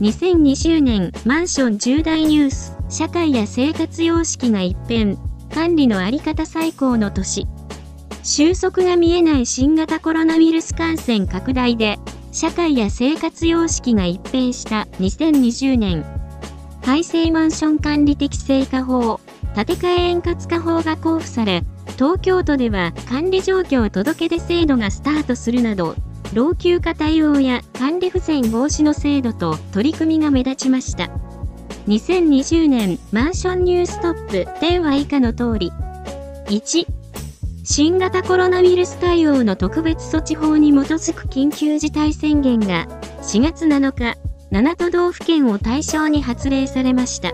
2020年マンション重大ニュース、社会や生活様式が一変、管理のあり方最高の年。収束が見えない新型コロナウイルス感染拡大で、社会や生活様式が一変した2020年。改正マンション管理適正化法、建て替え円滑化法が交付され、東京都では管理状況届出制度がスタートするなど、老朽化対応や管理不全防止の制度と取り組みが目立ちました。2020年マンションニューストップ10は以下の通り。1、新型コロナウイルス対応の特別措置法に基づく緊急事態宣言が4月7日、7都道府県を対象に発令されました。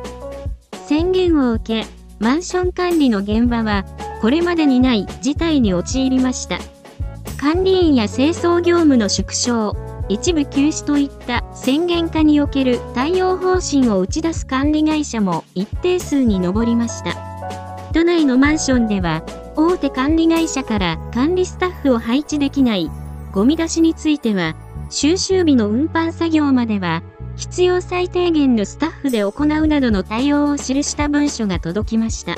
宣言を受け、マンション管理の現場はこれまでにない事態に陥りました。管理員や清掃業務の縮小、一部休止といった宣言下における対応方針を打ち出す管理会社も一定数に上りました。都内のマンションでは、大手管理会社から管理スタッフを配置できないゴミ出しについては、収集日の運搬作業までは、必要最低限のスタッフで行うなどの対応を記した文書が届きました。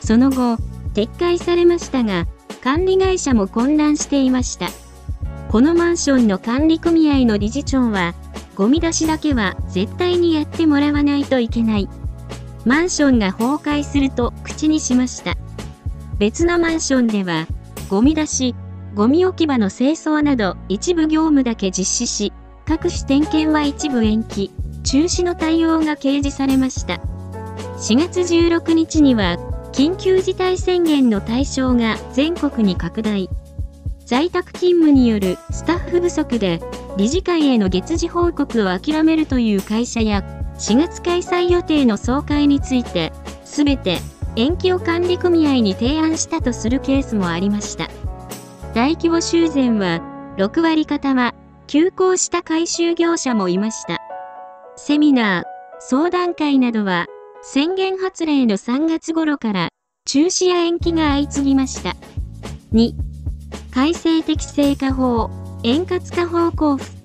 その後、撤回されましたが、管理会社も混乱していました。このマンションの管理組合の理事長は、ゴミ出しだけは絶対にやってもらわないといけない。マンションが崩壊すると口にしました。別のマンションでは、ゴミ出し、ゴミ置き場の清掃など一部業務だけ実施し、各種点検は一部延期、中止の対応が掲示されました。4月16日には緊急事態宣言の対象が全国に拡大。在宅勤務によるスタッフ不足で理事会への月次報告を諦めるという会社や4月開催予定の総会についてすべて延期を管理組合に提案したとするケースもありました。大規模修繕は6割方は休校した回収業者もいました。セミナー、相談会などは宣言発令の3月頃から中止や延期が相次ぎました。2、改正適正化法、円滑化法交付、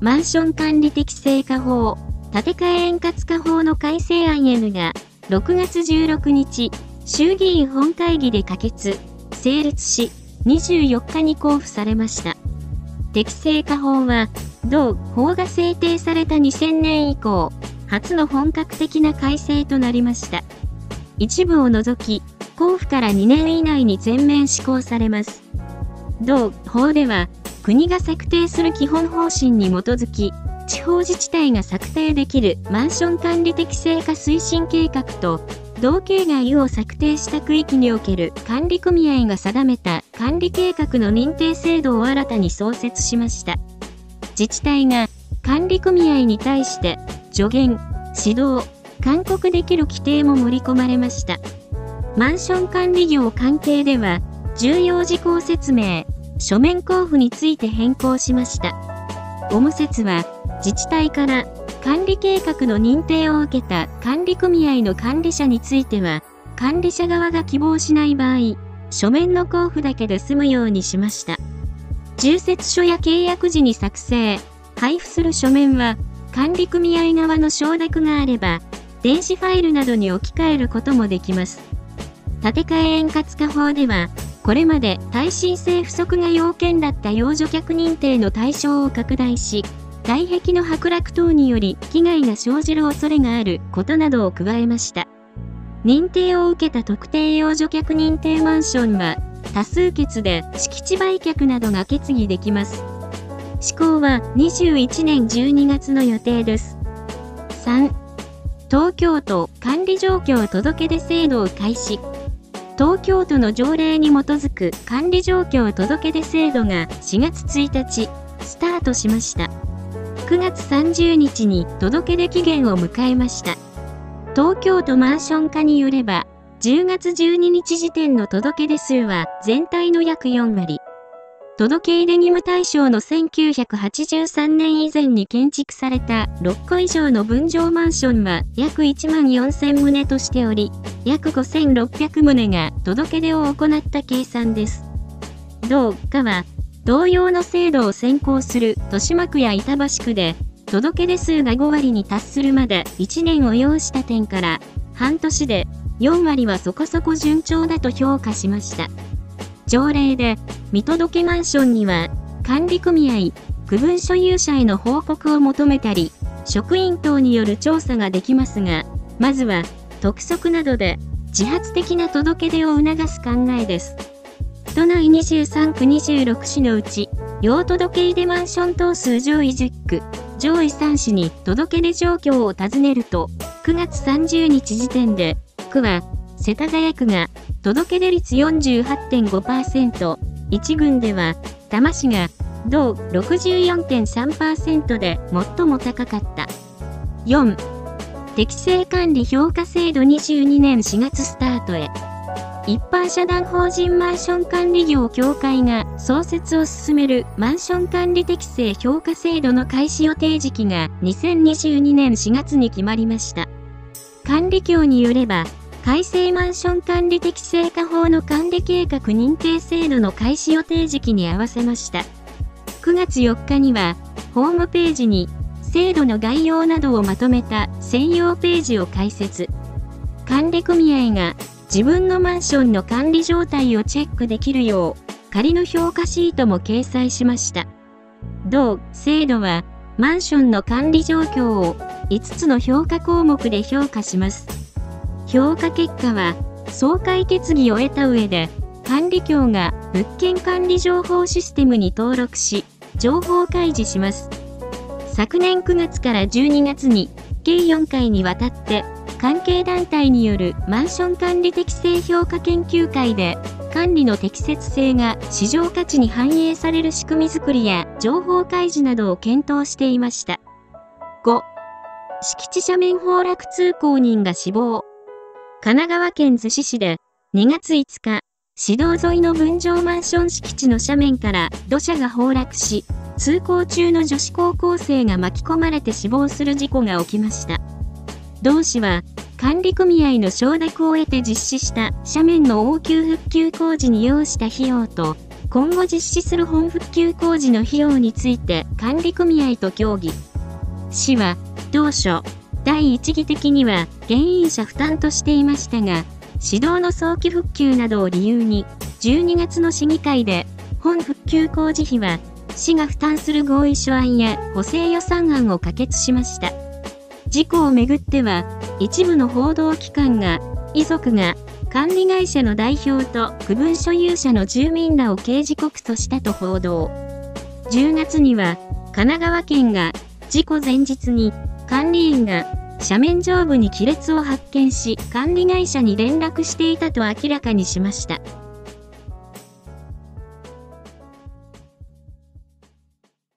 マンション管理適正化法、建て替え円滑化法の改正案 N が6月16日、衆議院本会議で可決、成立し、24日に交付されました。適正化法は、同法が制定された2000年以降、初の本格的な改正となりました。一部を除き、交付から2年以内に全面施行されます。同法では、国が策定する基本方針に基づき、地方自治体が策定できるマンション管理適正化推進計画と、同系外を策定した区域における管理組合が定めた管理計画の認定制度を新たに創設しました。自治体が管理組合に対して助言、指導、勧告できる規定も盛り込まれました。マンション管理業関係では、重要事項説明、書面交付について変更しました。オム説は、自治体から管理計画の認定を受けた管理組合の管理者については、管理者側が希望しない場合、書面の交付だけで済むようにしました。重説書や契約時に作成、配布する書面は、管理組合側の承諾があれば、電子ファイルなどに置き換えることもできます。建て替え円滑化法では、これまで耐震性不足が要件だった養女客認定の対象を拡大し、外壁の剥落等により被害が生じる恐れがあることなどを加えました。認定を受けた特定養女客認定マンションは、多数決で敷地売却などが決議できます。施行は21年12月の予定です。3. 東京都管理状況届出制度を開始。東京都の条例に基づく管理状況届出制度が4月1日、スタートしました。9月30日に届出期限を迎えました。東京都マンション課によれば、10月12日時点の届出数は全体の約4割。届け入れ義務対象の1983年以前に建築された6個以上の分譲マンションは約1万4000棟としており、約5600棟が届け出を行った計算です。同課は、同様の制度を先行する豊島区や板橋区で、届け出数が5割に達するまで1年を要した点から、半年で4割はそこそこ順調だと評価しました。条例で、見届けマンションには、管理組合、区分所有者への報告を求めたり、職員等による調査ができますが、まずは、督促などで、自発的な届け出を促す考えです。都内23区26市のうち、用届け出マンション等数上位10区、上位3市に届け出状況を尋ねると、9月30日時点で、区は、世田谷区が、届け出率48.5%、1軍では、多摩市が、同64.3%で最も高かった。4. 適正管理評価制度22年4月スタートへ。一般社団法人マンション管理業協会が創設を進めるマンション管理適正評価制度の開始予定時期が2022年4月に決まりました。管理協によれば、改正マンション管理適正化法の管理計画認定制度の開始予定時期に合わせました。9月4日には、ホームページに制度の概要などをまとめた専用ページを開設。管理組合が自分のマンションの管理状態をチェックできるよう、仮の評価シートも掲載しました。同制度は、マンションの管理状況を5つの評価項目で評価します。評価結果は、総会決議を得た上で、管理協が物件管理情報システムに登録し、情報開示します。昨年9月から12月に、計4回にわたって、関係団体によるマンション管理適正評価研究会で、管理の適切性が市場価値に反映される仕組みづくりや情報開示などを検討していました。5. 敷地斜面崩落通行人が死亡。神奈川県逗子市で2月5日、市道沿いの分譲マンション敷地の斜面から土砂が崩落し、通行中の女子高校生が巻き込まれて死亡する事故が起きました。同市は、管理組合の承諾を得て実施した斜面の応急復旧工事に要した費用と、今後実施する本復旧工事の費用について管理組合と協議。市は、当初、第一義的には原因者負担としていましたが、指導の早期復旧などを理由に、12月の市議会で、本復旧工事費は、市が負担する合意書案や補正予算案を可決しました。事故をめぐっては、一部の報道機関が、遺族が管理会社の代表と区分所有者の住民らを刑事告訴したと報道。10月には、神奈川県が事故前日に管理員が斜面上部に亀裂を発見し管理会社に連絡していたと明らかにしました。